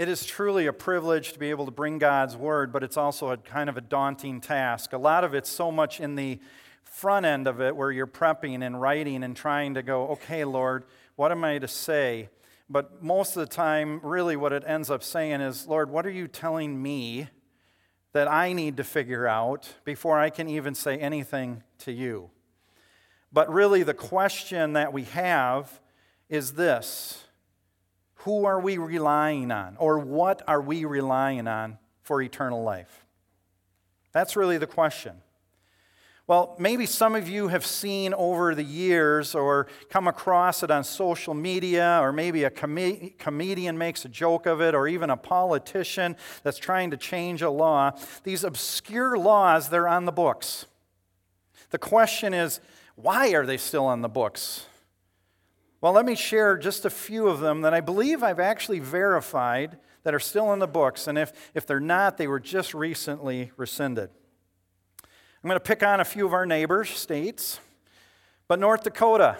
It is truly a privilege to be able to bring God's word, but it's also a kind of a daunting task. A lot of it's so much in the front end of it where you're prepping and writing and trying to go, okay, Lord, what am I to say? But most of the time, really, what it ends up saying is, Lord, what are you telling me that I need to figure out before I can even say anything to you? But really, the question that we have is this who are we relying on? Or what are we relying on for eternal life? That's really the question. Well, maybe some of you have seen over the years or come across it on social media, or maybe a com- comedian makes a joke of it, or even a politician that's trying to change a law. These obscure laws, they're on the books. The question is, why are they still on the books? Well, let me share just a few of them that I believe I've actually verified that are still in the books. And if, if they're not, they were just recently rescinded. I'm going to pick on a few of our neighbor states. But North Dakota,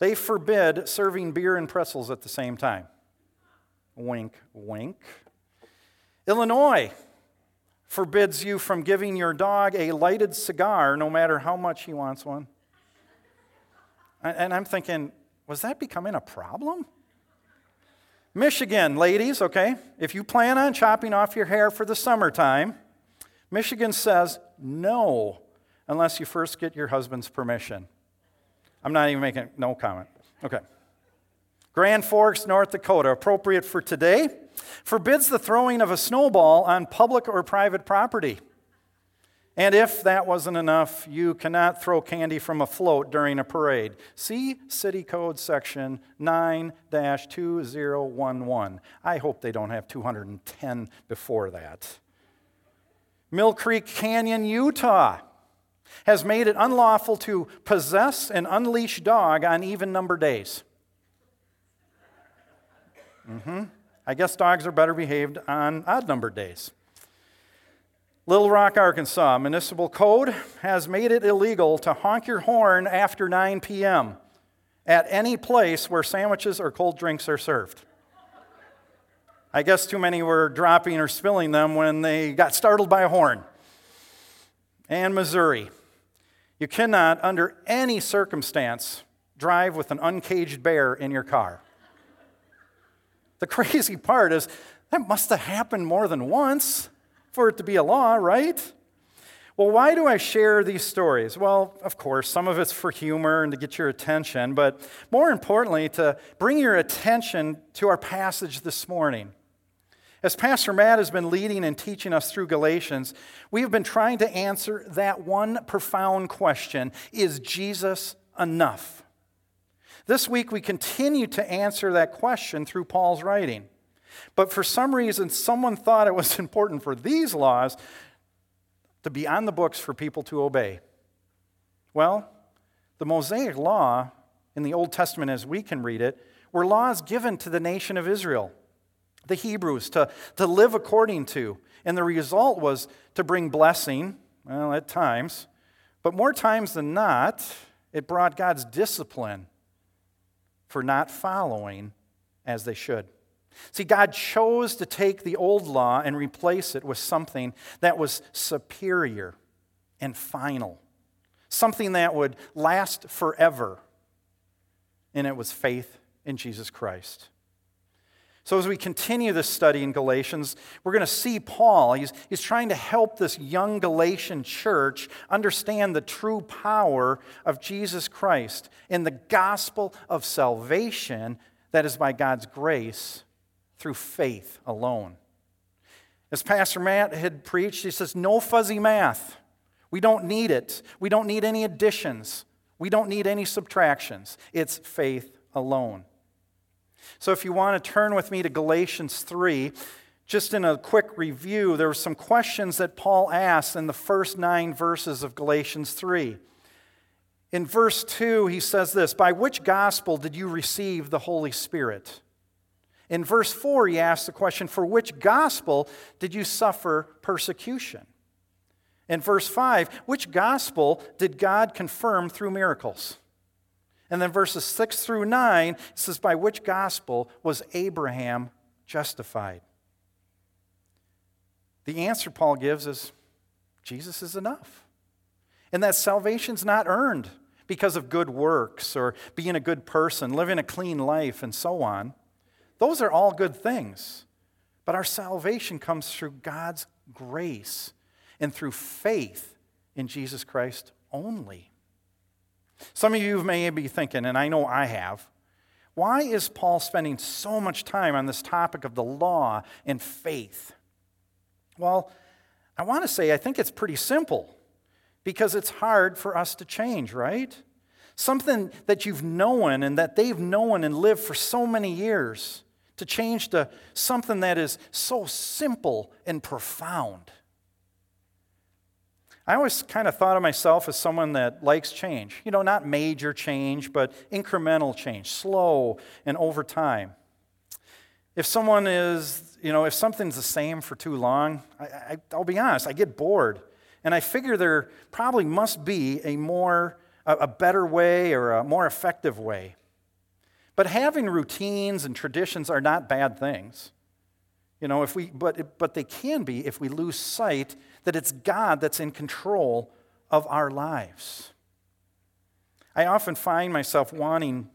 they forbid serving beer and pretzels at the same time. Wink, wink. Illinois forbids you from giving your dog a lighted cigar no matter how much he wants one. And I'm thinking, was that becoming a problem? Michigan, ladies, okay, if you plan on chopping off your hair for the summertime, Michigan says no unless you first get your husband's permission. I'm not even making no comment. Okay. Grand Forks, North Dakota, appropriate for today, forbids the throwing of a snowball on public or private property. And if that wasn't enough, you cannot throw candy from a float during a parade. See City Code Section 9 2011. I hope they don't have 210 before that. Mill Creek Canyon, Utah has made it unlawful to possess an unleashed dog on even number days. Mm-hmm. I guess dogs are better behaved on odd number days. Little Rock, Arkansas, municipal code has made it illegal to honk your horn after 9 p.m. at any place where sandwiches or cold drinks are served. I guess too many were dropping or spilling them when they got startled by a horn. And Missouri, you cannot, under any circumstance, drive with an uncaged bear in your car. The crazy part is that must have happened more than once for it to be a law, right? Well, why do I share these stories? Well, of course, some of it's for humor and to get your attention, but more importantly, to bring your attention to our passage this morning. As Pastor Matt has been leading and teaching us through Galatians, we have been trying to answer that one profound question Is Jesus enough? This week, we continue to answer that question through Paul's writing. But for some reason, someone thought it was important for these laws to be on the books for people to obey. Well, the Mosaic law in the Old Testament, as we can read it, were laws given to the nation of Israel, the Hebrews, to, to live according to. And the result was to bring blessing, well, at times, but more times than not, it brought God's discipline for not following as they should. See, God chose to take the old law and replace it with something that was superior and final, something that would last forever. And it was faith in Jesus Christ. So, as we continue this study in Galatians, we're going to see Paul. He's, he's trying to help this young Galatian church understand the true power of Jesus Christ in the gospel of salvation that is by God's grace through faith alone. As Pastor Matt had preached, he says, no fuzzy math. We don't need it. We don't need any additions. We don't need any subtractions. It's faith alone. So if you want to turn with me to Galatians 3, just in a quick review, there were some questions that Paul asked in the first nine verses of Galatians 3. In verse 2, he says this By which gospel did you receive the Holy Spirit? In verse 4, he asks the question For which gospel did you suffer persecution? In verse 5, which gospel did God confirm through miracles? And then verses 6 through 9 says, By which gospel was Abraham justified? The answer Paul gives is Jesus is enough. And that salvation's not earned because of good works or being a good person, living a clean life, and so on. Those are all good things. But our salvation comes through God's grace and through faith in Jesus Christ only. Some of you may be thinking, and I know I have, why is Paul spending so much time on this topic of the law and faith? Well, I want to say I think it's pretty simple because it's hard for us to change, right? Something that you've known and that they've known and lived for so many years to change to something that is so simple and profound. I always kind of thought of myself as someone that likes change. You know, not major change, but incremental change, slow and over time. If someone is, you know, if something's the same for too long, I, will be honest, I get bored. And I figure there probably must be a more, a, a better way or a more effective way. But having routines and traditions are not bad things. You know, if we, but, but they can be if we lose sight that it's God that's in control of our lives. I often find myself wanting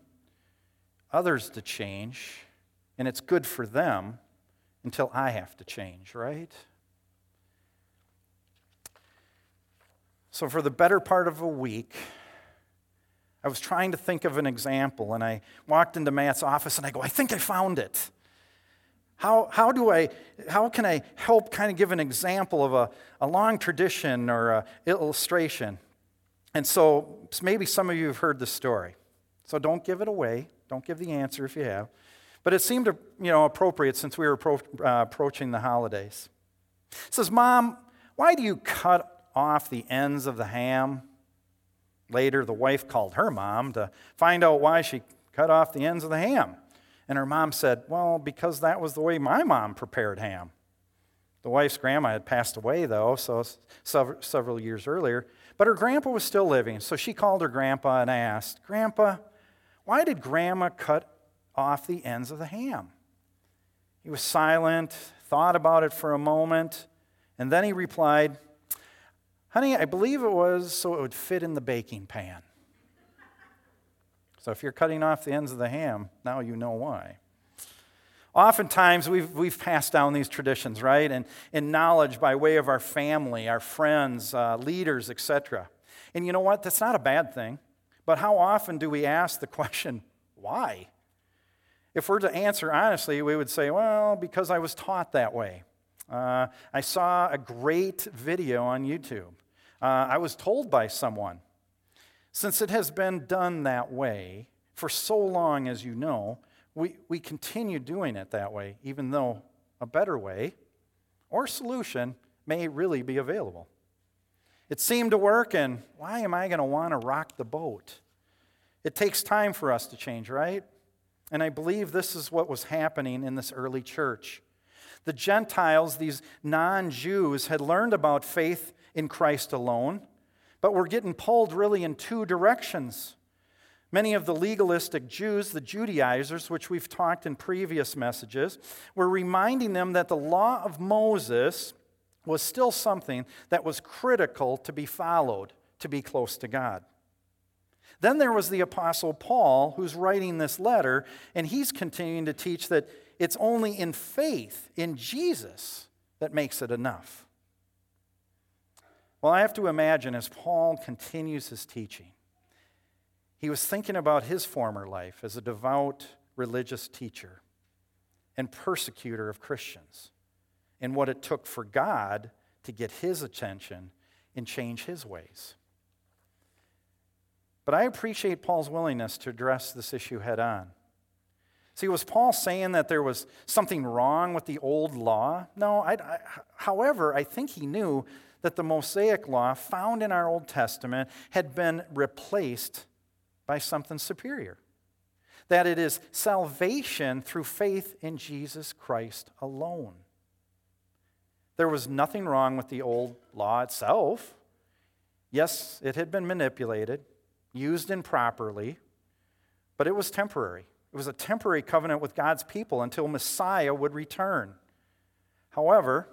others to change, and it's good for them until I have to change, right? So, for the better part of a week, I was trying to think of an example, and I walked into Matt's office and I go, I think I found it. How, how, do I, how can I help kind of give an example of a, a long tradition or an illustration? And so maybe some of you have heard this story. So don't give it away. Don't give the answer if you have. But it seemed you know, appropriate since we were appro- uh, approaching the holidays. It says, Mom, why do you cut off the ends of the ham? Later, the wife called her mom to find out why she cut off the ends of the ham. And her mom said, Well, because that was the way my mom prepared ham. The wife's grandma had passed away, though, so several years earlier. But her grandpa was still living. So she called her grandpa and asked, Grandpa, why did grandma cut off the ends of the ham? He was silent, thought about it for a moment, and then he replied, Honey, I believe it was so it would fit in the baking pan. So if you're cutting off the ends of the ham, now you know why. Oftentimes, we've, we've passed down these traditions, right? And, and knowledge by way of our family, our friends, uh, leaders, etc. And you know what? That's not a bad thing. But how often do we ask the question, why? If we're to answer honestly, we would say, well, because I was taught that way. Uh, I saw a great video on YouTube. Uh, I was told by someone. Since it has been done that way for so long, as you know, we, we continue doing it that way, even though a better way or solution may really be available. It seemed to work, and why am I going to want to rock the boat? It takes time for us to change, right? And I believe this is what was happening in this early church. The Gentiles, these non Jews, had learned about faith in Christ alone, but we're getting pulled really in two directions. Many of the legalistic Jews, the Judaizers, which we've talked in previous messages, were reminding them that the law of Moses was still something that was critical to be followed to be close to God. Then there was the Apostle Paul, who's writing this letter, and he's continuing to teach that it's only in faith in Jesus that makes it enough. Well, I have to imagine as Paul continues his teaching, he was thinking about his former life as a devout religious teacher and persecutor of Christians and what it took for God to get his attention and change his ways. But I appreciate Paul's willingness to address this issue head on. See, was Paul saying that there was something wrong with the old law? No, I, I, however, I think he knew that the Mosaic law found in our Old Testament had been replaced by something superior. That it is salvation through faith in Jesus Christ alone. There was nothing wrong with the old law itself. Yes, it had been manipulated, used improperly, but it was temporary. It was a temporary covenant with God's people until Messiah would return. However,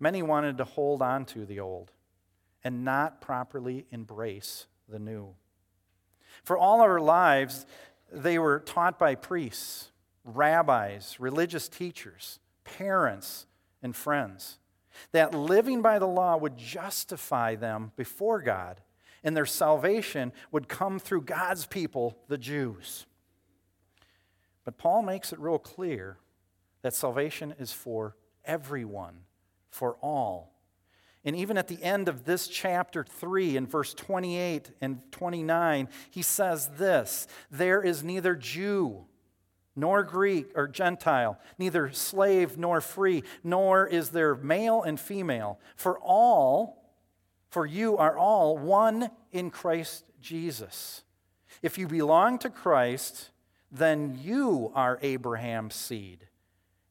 many wanted to hold on to the old and not properly embrace the new. For all our lives, they were taught by priests, rabbis, religious teachers, parents, and friends that living by the law would justify them before God, and their salvation would come through God's people, the Jews. But Paul makes it real clear that salvation is for everyone, for all. And even at the end of this chapter 3, in verse 28 and 29, he says this There is neither Jew nor Greek or Gentile, neither slave nor free, nor is there male and female. For all, for you are all one in Christ Jesus. If you belong to Christ, then you are Abraham's seed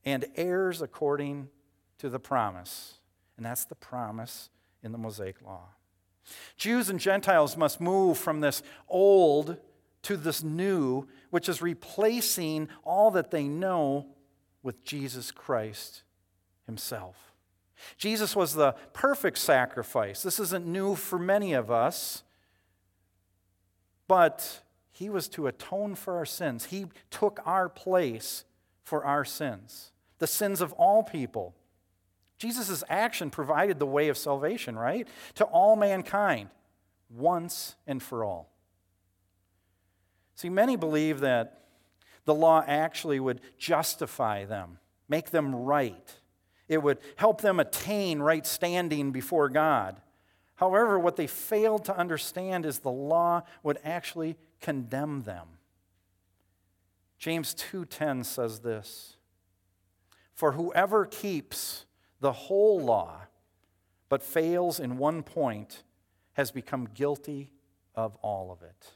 and heirs according to the promise. And that's the promise in the Mosaic Law. Jews and Gentiles must move from this old to this new, which is replacing all that they know with Jesus Christ Himself. Jesus was the perfect sacrifice. This isn't new for many of us, but He was to atone for our sins. He took our place for our sins, the sins of all people. Jesus' action provided the way of salvation, right? To all mankind, once and for all. See, many believe that the law actually would justify them, make them right. It would help them attain right standing before God. However, what they failed to understand is the law would actually condemn them. James 2:10 says this: For whoever keeps the whole law, but fails in one point, has become guilty of all of it.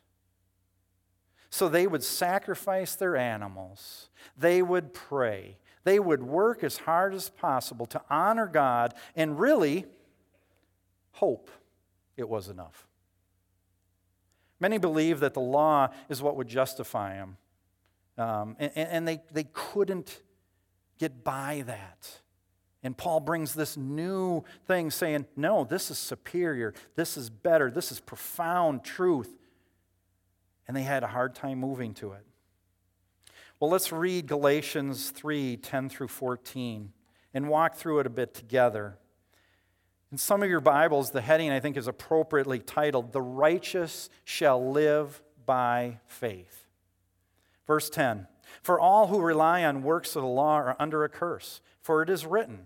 So they would sacrifice their animals, they would pray, they would work as hard as possible to honor God and really hope it was enough. Many believe that the law is what would justify them, um, and, and they, they couldn't get by that. And Paul brings this new thing saying, no, this is superior. This is better. This is profound truth. And they had a hard time moving to it. Well, let's read Galatians 3 10 through 14 and walk through it a bit together. In some of your Bibles, the heading I think is appropriately titled, The Righteous Shall Live by Faith. Verse 10 For all who rely on works of the law are under a curse, for it is written,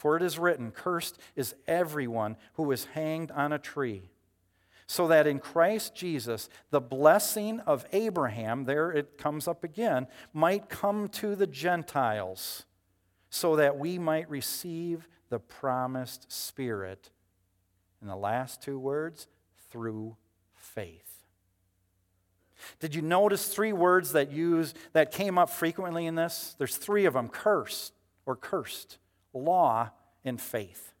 For it is written, Cursed is everyone who is hanged on a tree. So that in Christ Jesus, the blessing of Abraham, there it comes up again, might come to the Gentiles, so that we might receive the promised Spirit. In the last two words, through faith. Did you notice three words that use that came up frequently in this? There's three of them: cursed or cursed law and faith.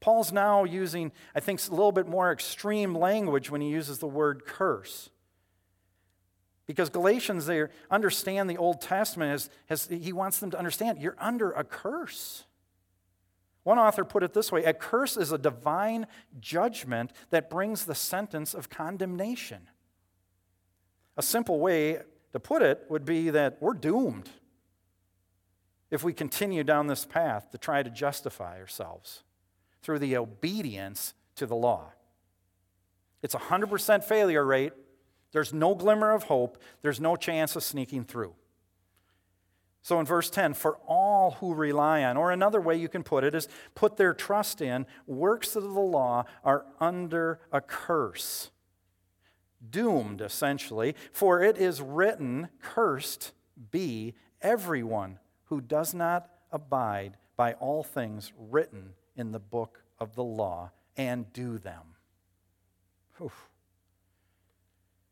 Paul's now using, I think, a little bit more extreme language when he uses the word curse. Because Galatians, they understand the Old Testament as, as he wants them to understand you're under a curse. One author put it this way a curse is a divine judgment that brings the sentence of condemnation. A simple way to put it would be that we're doomed if we continue down this path to try to justify ourselves through the obedience to the law. It's a 100% failure rate. There's no glimmer of hope. There's no chance of sneaking through. So in verse 10, for all who rely on, or another way you can put it is put their trust in, works of the law are under a curse. Doomed, essentially, for it is written, Cursed be everyone who does not abide by all things written in the book of the law and do them. Oof.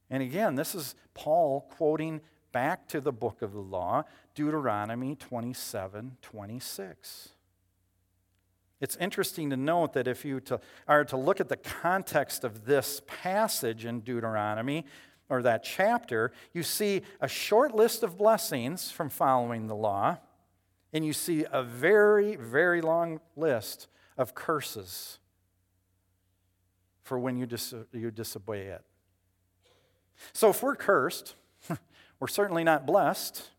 And again, this is Paul quoting back to the book of the law, Deuteronomy 27 26. It's interesting to note that if you to, are to look at the context of this passage in Deuteronomy, or that chapter, you see a short list of blessings from following the law, and you see a very, very long list of curses for when you, dis- you disobey it. So if we're cursed, we're certainly not blessed.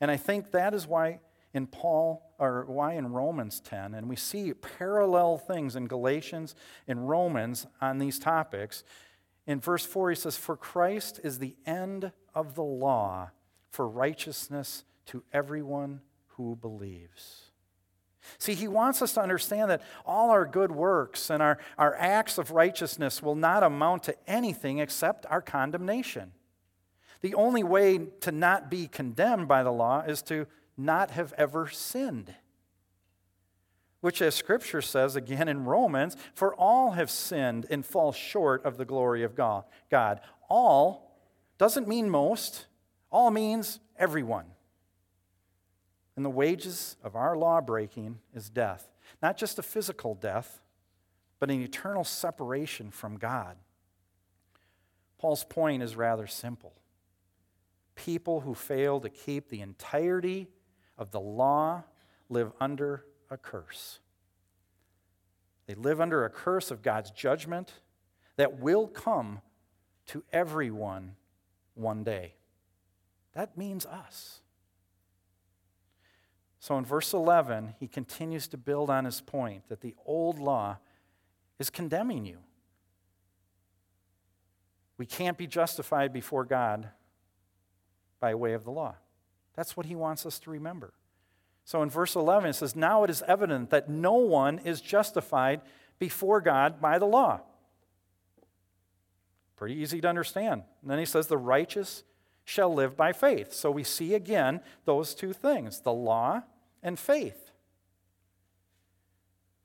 And I think that is why in Paul, or why in Romans 10, and we see parallel things in Galatians and Romans on these topics. In verse 4, he says, For Christ is the end of the law for righteousness to everyone who believes. See, he wants us to understand that all our good works and our, our acts of righteousness will not amount to anything except our condemnation. The only way to not be condemned by the law is to not have ever sinned. Which, as Scripture says again in Romans, for all have sinned and fall short of the glory of God. God. All doesn't mean most, all means everyone. And the wages of our law breaking is death. Not just a physical death, but an eternal separation from God. Paul's point is rather simple. People who fail to keep the entirety of the law live under a curse. They live under a curse of God's judgment that will come to everyone one day. That means us. So in verse 11, he continues to build on his point that the old law is condemning you. We can't be justified before God by way of the law. That's what he wants us to remember. So in verse 11, it says, Now it is evident that no one is justified before God by the law. Pretty easy to understand. And then he says, The righteous shall live by faith. So we see again those two things the law and faith.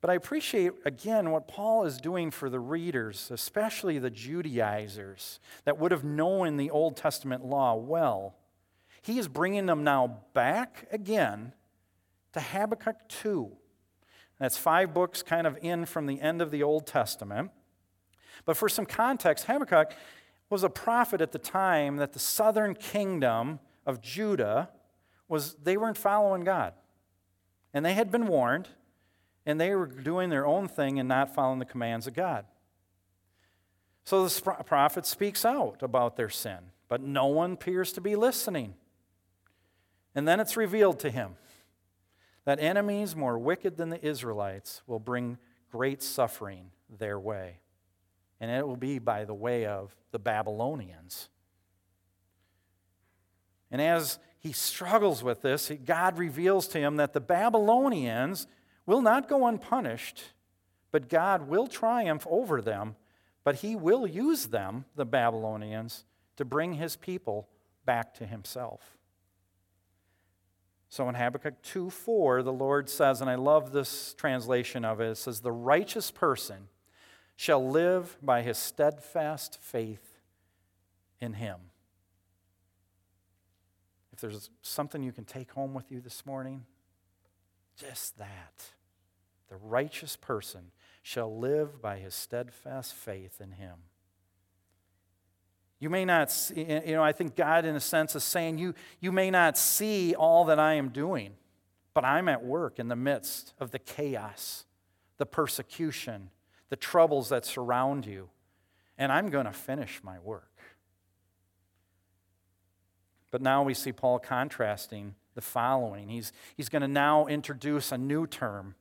But I appreciate, again, what Paul is doing for the readers, especially the Judaizers that would have known the Old Testament law well. He is bringing them now back again to Habakkuk 2. That's five books kind of in from the end of the Old Testament. But for some context, Habakkuk was a prophet at the time that the southern kingdom of Judah was they weren't following God. And they had been warned, and they were doing their own thing and not following the commands of God. So the prophet speaks out about their sin, but no one appears to be listening. And then it's revealed to him that enemies more wicked than the Israelites will bring great suffering their way. And it will be by the way of the Babylonians. And as he struggles with this, God reveals to him that the Babylonians will not go unpunished, but God will triumph over them, but he will use them, the Babylonians, to bring his people back to himself. So in Habakkuk 2 4, the Lord says, and I love this translation of it, it says, The righteous person shall live by his steadfast faith in him. There's something you can take home with you this morning, just that. The righteous person shall live by his steadfast faith in him. You may not see, you know, I think God, in a sense, is saying, you, you may not see all that I am doing, but I'm at work in the midst of the chaos, the persecution, the troubles that surround you, and I'm going to finish my work. But now we see Paul contrasting the following. He's, he's going to now introduce a new term.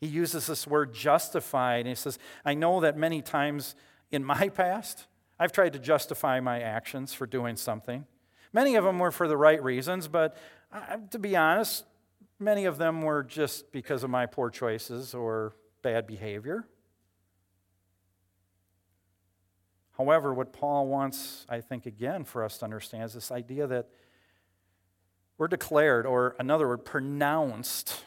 He uses this word justified, and he says, I know that many times in my past, I've tried to justify my actions for doing something. Many of them were for the right reasons, but uh, to be honest, many of them were just because of my poor choices or bad behavior. However, what Paul wants, I think, again, for us to understand is this idea that We're declared, or another word, pronounced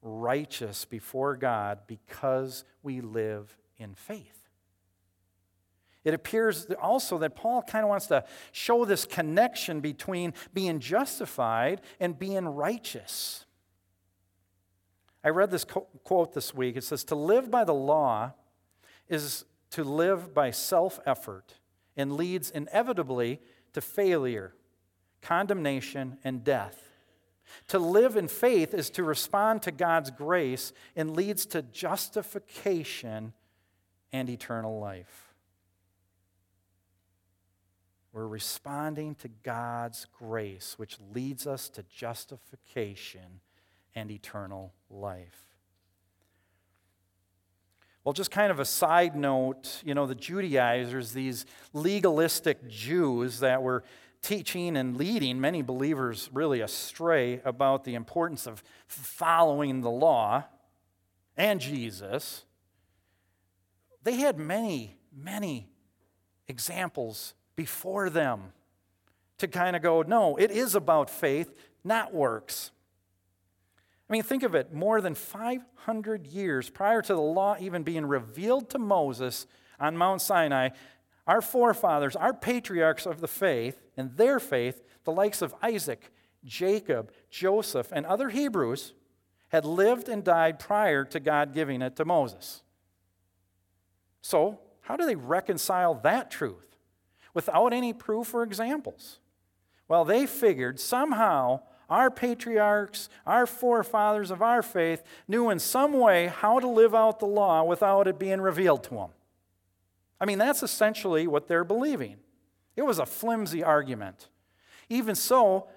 righteous before God because we live in faith. It appears also that Paul kind of wants to show this connection between being justified and being righteous. I read this quote this week. It says, To live by the law is to live by self effort and leads inevitably to failure, condemnation, and death. To live in faith is to respond to God's grace and leads to justification and eternal life. We're responding to God's grace, which leads us to justification and eternal life. Well, just kind of a side note, you know, the Judaizers, these legalistic Jews that were teaching and leading many believers really astray about the importance of following the law and Jesus, they had many, many examples before them to kind of go, no, it is about faith, not works. I mean, think of it more than 500 years prior to the law even being revealed to Moses on Mount Sinai, our forefathers, our patriarchs of the faith, and their faith, the likes of Isaac, Jacob, Joseph, and other Hebrews, had lived and died prior to God giving it to Moses. So, how do they reconcile that truth? without any proof or examples. Well, they figured somehow our patriarchs, our forefathers of our faith, knew in some way how to live out the law without it being revealed to them. I mean, that's essentially what they're believing. It was a flimsy argument. Even so,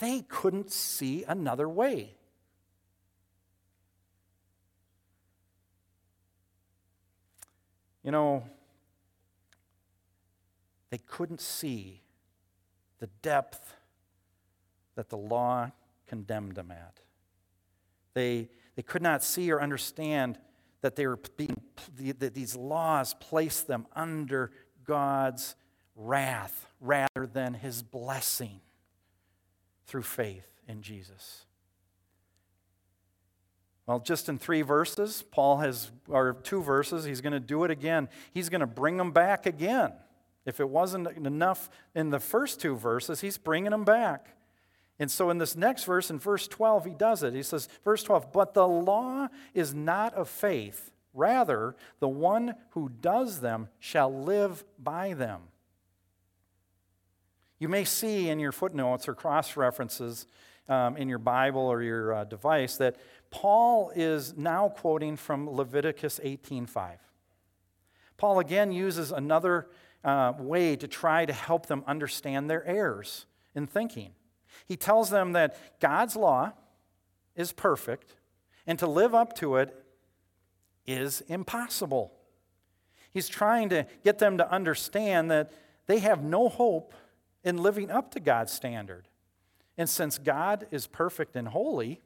they couldn't see another way. You know, they couldn't see the depth that the law condemned them at. They, they could not see or understand that, they were being, that these laws placed them under God's wrath rather than his blessing through faith in Jesus. Well, just in three verses, Paul has, or two verses, he's going to do it again. He's going to bring them back again. If it wasn't enough in the first two verses, he's bringing them back. And so in this next verse, in verse 12, he does it. He says, verse 12, but the law is not of faith. Rather, the one who does them shall live by them. You may see in your footnotes or cross references um, in your Bible or your uh, device that Paul is now quoting from Leviticus 18:5. Paul again uses another uh, way to try to help them understand their errors in thinking. He tells them that God's law is perfect, and to live up to it is impossible. He's trying to get them to understand that they have no hope in living up to God's standard. And since God is perfect and holy,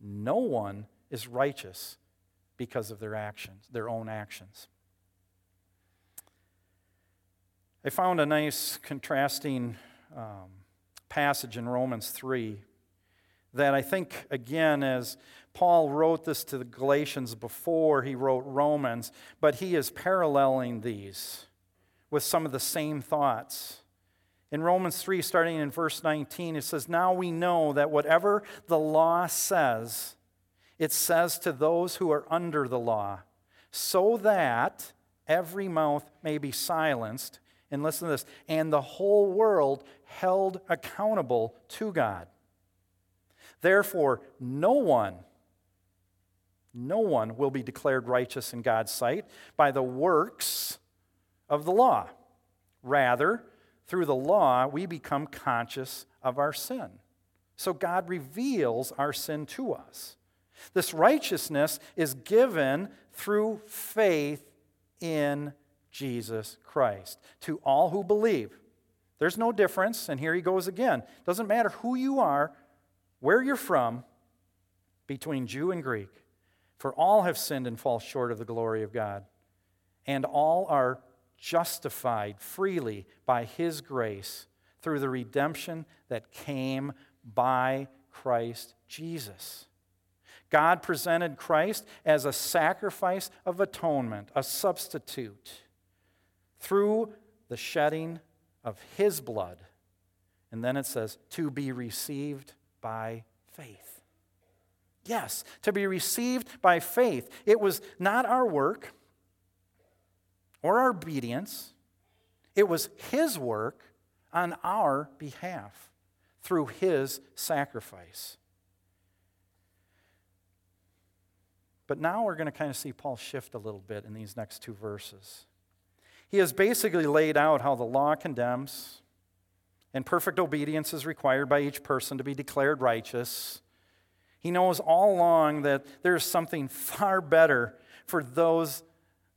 no one is righteous because of their actions, their own actions. I found a nice contrasting um, passage in Romans 3 that I think, again, as Paul wrote this to the Galatians before he wrote Romans, but he is paralleling these with some of the same thoughts. In Romans 3, starting in verse 19, it says, Now we know that whatever the law says, it says to those who are under the law, so that every mouth may be silenced and listen to this, and the whole world held accountable to God. Therefore, no one, no one will be declared righteous in God's sight by the works of the law. Rather, through the law, we become conscious of our sin. So God reveals our sin to us. This righteousness is given through faith in Jesus Christ to all who believe. There's no difference, and here he goes again. Doesn't matter who you are, where you're from, between Jew and Greek, for all have sinned and fall short of the glory of God, and all are justified freely by his grace through the redemption that came by Christ Jesus. God presented Christ as a sacrifice of atonement, a substitute, through the shedding of his blood. And then it says, to be received by faith. Yes, to be received by faith. It was not our work or our obedience, it was his work on our behalf through his sacrifice. But now we're going to kind of see Paul shift a little bit in these next two verses. He has basically laid out how the law condemns, and perfect obedience is required by each person to be declared righteous. He knows all along that there's something far better for those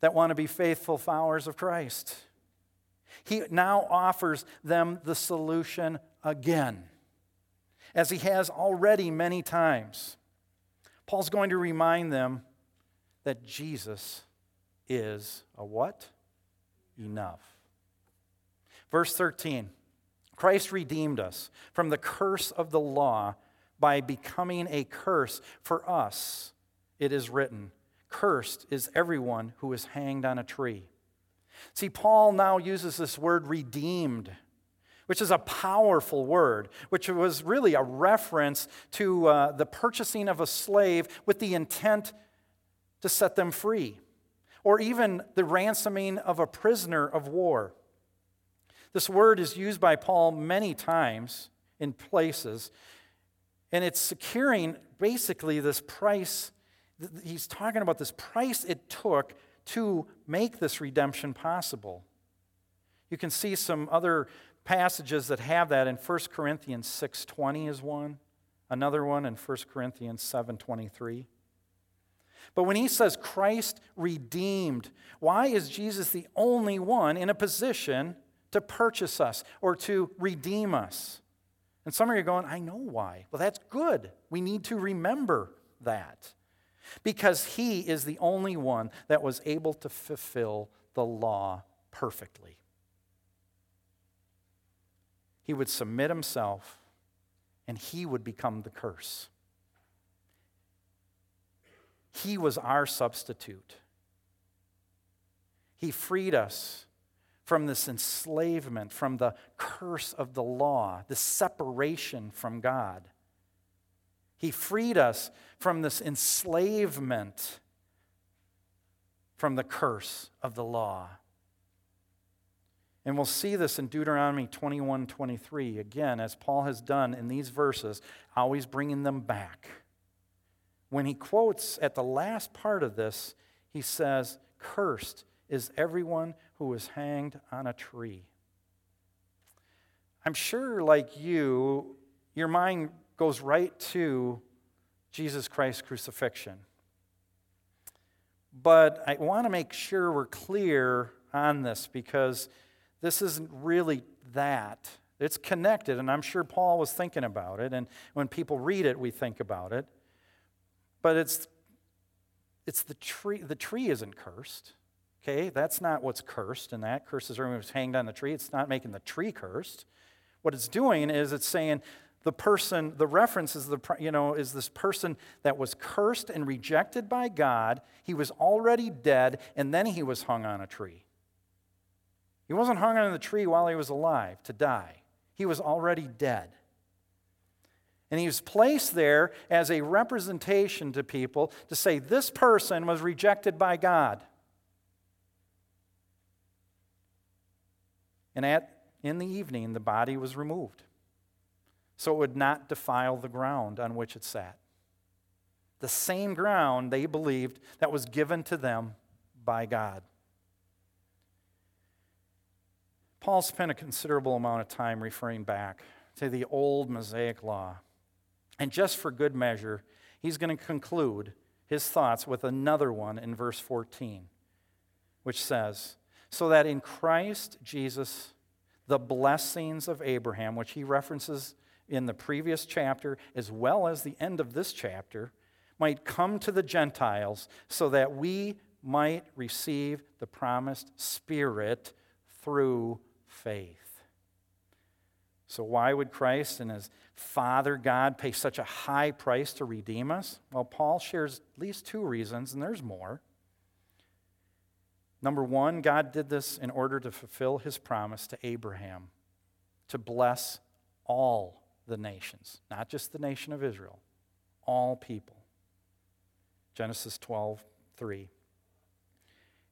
that want to be faithful followers of Christ. He now offers them the solution again, as he has already many times. Paul's going to remind them that Jesus is a what? Enough. Verse 13 Christ redeemed us from the curse of the law by becoming a curse for us. It is written, Cursed is everyone who is hanged on a tree. See, Paul now uses this word redeemed which is a powerful word, which was really a reference to uh, the purchasing of a slave with the intent to set them free, or even the ransoming of a prisoner of war. This word is used by Paul many times in places, and it's securing basically this price. He's talking about this price it took to make this redemption possible. You can see some other passages that have that in 1 Corinthians 6:20 is one, another one in 1 Corinthians 7:23. But when he says Christ redeemed, why is Jesus the only one in a position to purchase us or to redeem us? And some of you are going, I know why. Well, that's good. We need to remember that. Because he is the only one that was able to fulfill the law perfectly he would submit himself and he would become the curse. He was our substitute. He freed us from this enslavement, from the curse of the law, the separation from God. He freed us from this enslavement, from the curse of the law. And we'll see this in Deuteronomy 21 23, again, as Paul has done in these verses, always bringing them back. When he quotes at the last part of this, he says, Cursed is everyone who is hanged on a tree. I'm sure, like you, your mind goes right to Jesus Christ's crucifixion. But I want to make sure we're clear on this because this isn't really that. It's connected, and I'm sure Paul was thinking about it, and when people read it, we think about it. But it's, it's the tree. The tree isn't cursed. Okay, that's not what's cursed, and that curses everyone who's hanged on the tree. It's not making the tree cursed. What it's doing is it's saying the person, the reference is the you know is this person that was cursed and rejected by God. He was already dead, and then he was hung on a tree. He wasn't hung on the tree while he was alive to die, he was already dead. And he was placed there as a representation to people to say this person was rejected by God. And at, in the evening, the body was removed so it would not defile the ground on which it sat. The same ground they believed that was given to them by God. Paul spent a considerable amount of time referring back to the old Mosaic law. And just for good measure, he's going to conclude his thoughts with another one in verse 14, which says, So that in Christ Jesus, the blessings of Abraham, which he references in the previous chapter as well as the end of this chapter, might come to the Gentiles so that we might receive the promised Spirit through faith. So, why would Christ and his Father God pay such a high price to redeem us? Well, Paul shares at least two reasons, and there's more. Number one, God did this in order to fulfill his promise to Abraham to bless all the nations, not just the nation of Israel, all people. Genesis 12, 3.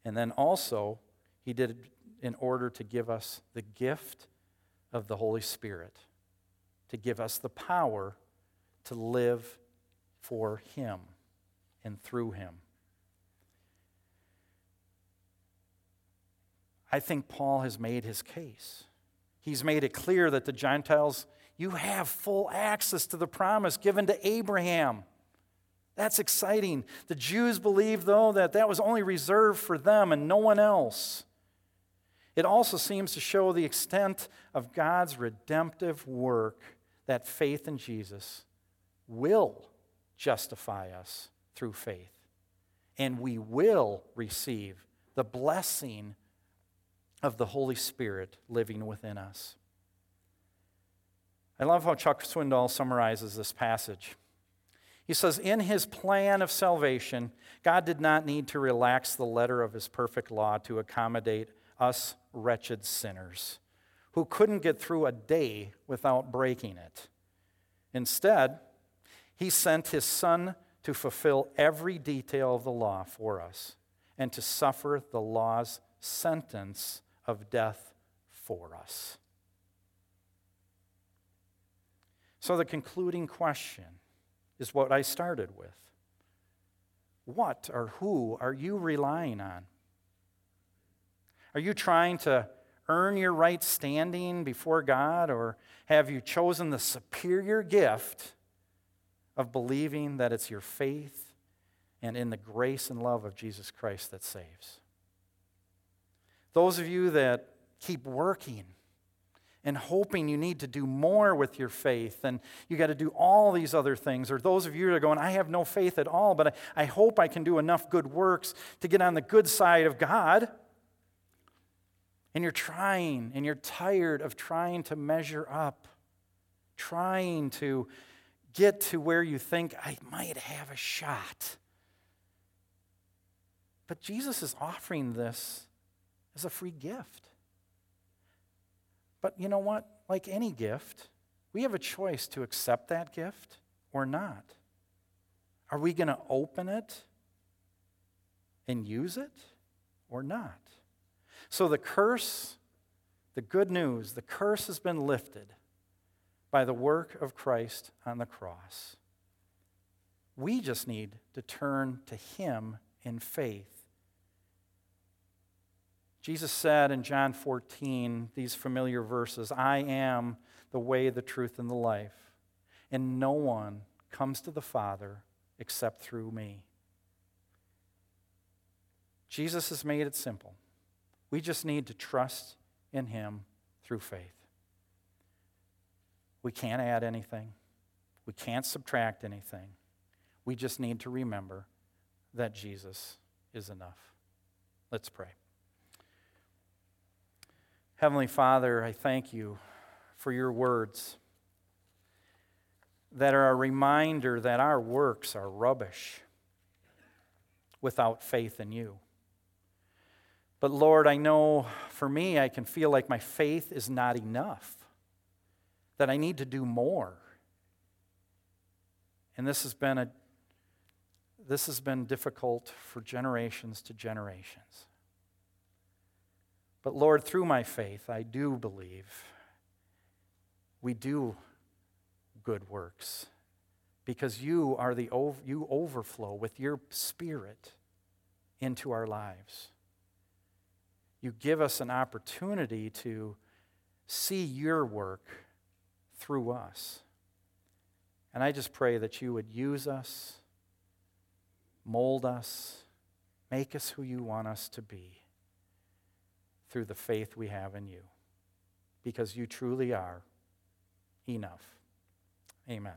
And then also, he did it in order to give us the gift of the Holy Spirit, to give us the power to live for Him and through Him. I think Paul has made his case. He's made it clear that the Gentiles, you have full access to the promise given to Abraham. That's exciting. The Jews believed, though, that that was only reserved for them and no one else. It also seems to show the extent of God's redemptive work that faith in Jesus will justify us through faith. And we will receive the blessing of the Holy Spirit living within us. I love how Chuck Swindoll summarizes this passage. He says, In his plan of salvation, God did not need to relax the letter of his perfect law to accommodate us wretched sinners who couldn't get through a day without breaking it. Instead, he sent his son to fulfill every detail of the law for us and to suffer the law's sentence of death for us. So, the concluding question is what I started with What or who are you relying on? Are you trying to earn your right standing before God, or have you chosen the superior gift of believing that it's your faith and in the grace and love of Jesus Christ that saves? Those of you that keep working and hoping you need to do more with your faith and you got to do all these other things, or those of you that are going, I have no faith at all, but I, I hope I can do enough good works to get on the good side of God. And you're trying and you're tired of trying to measure up, trying to get to where you think I might have a shot. But Jesus is offering this as a free gift. But you know what? Like any gift, we have a choice to accept that gift or not. Are we going to open it and use it or not? So the curse, the good news, the curse has been lifted by the work of Christ on the cross. We just need to turn to Him in faith. Jesus said in John 14, these familiar verses I am the way, the truth, and the life, and no one comes to the Father except through me. Jesus has made it simple. We just need to trust in Him through faith. We can't add anything, we can't subtract anything. We just need to remember that Jesus is enough. Let's pray. Heavenly Father, I thank you for your words that are a reminder that our works are rubbish without faith in you. But Lord, I know for me, I can feel like my faith is not enough, that I need to do more. And this has been a this has been difficult for generations to generations. But Lord, through my faith, I do believe we do good works because you are the you overflow with your spirit into our lives you give us an opportunity to see your work through us. And I just pray that you would use us, mold us, make us who you want us to be through the faith we have in you, because you truly are enough. Amen.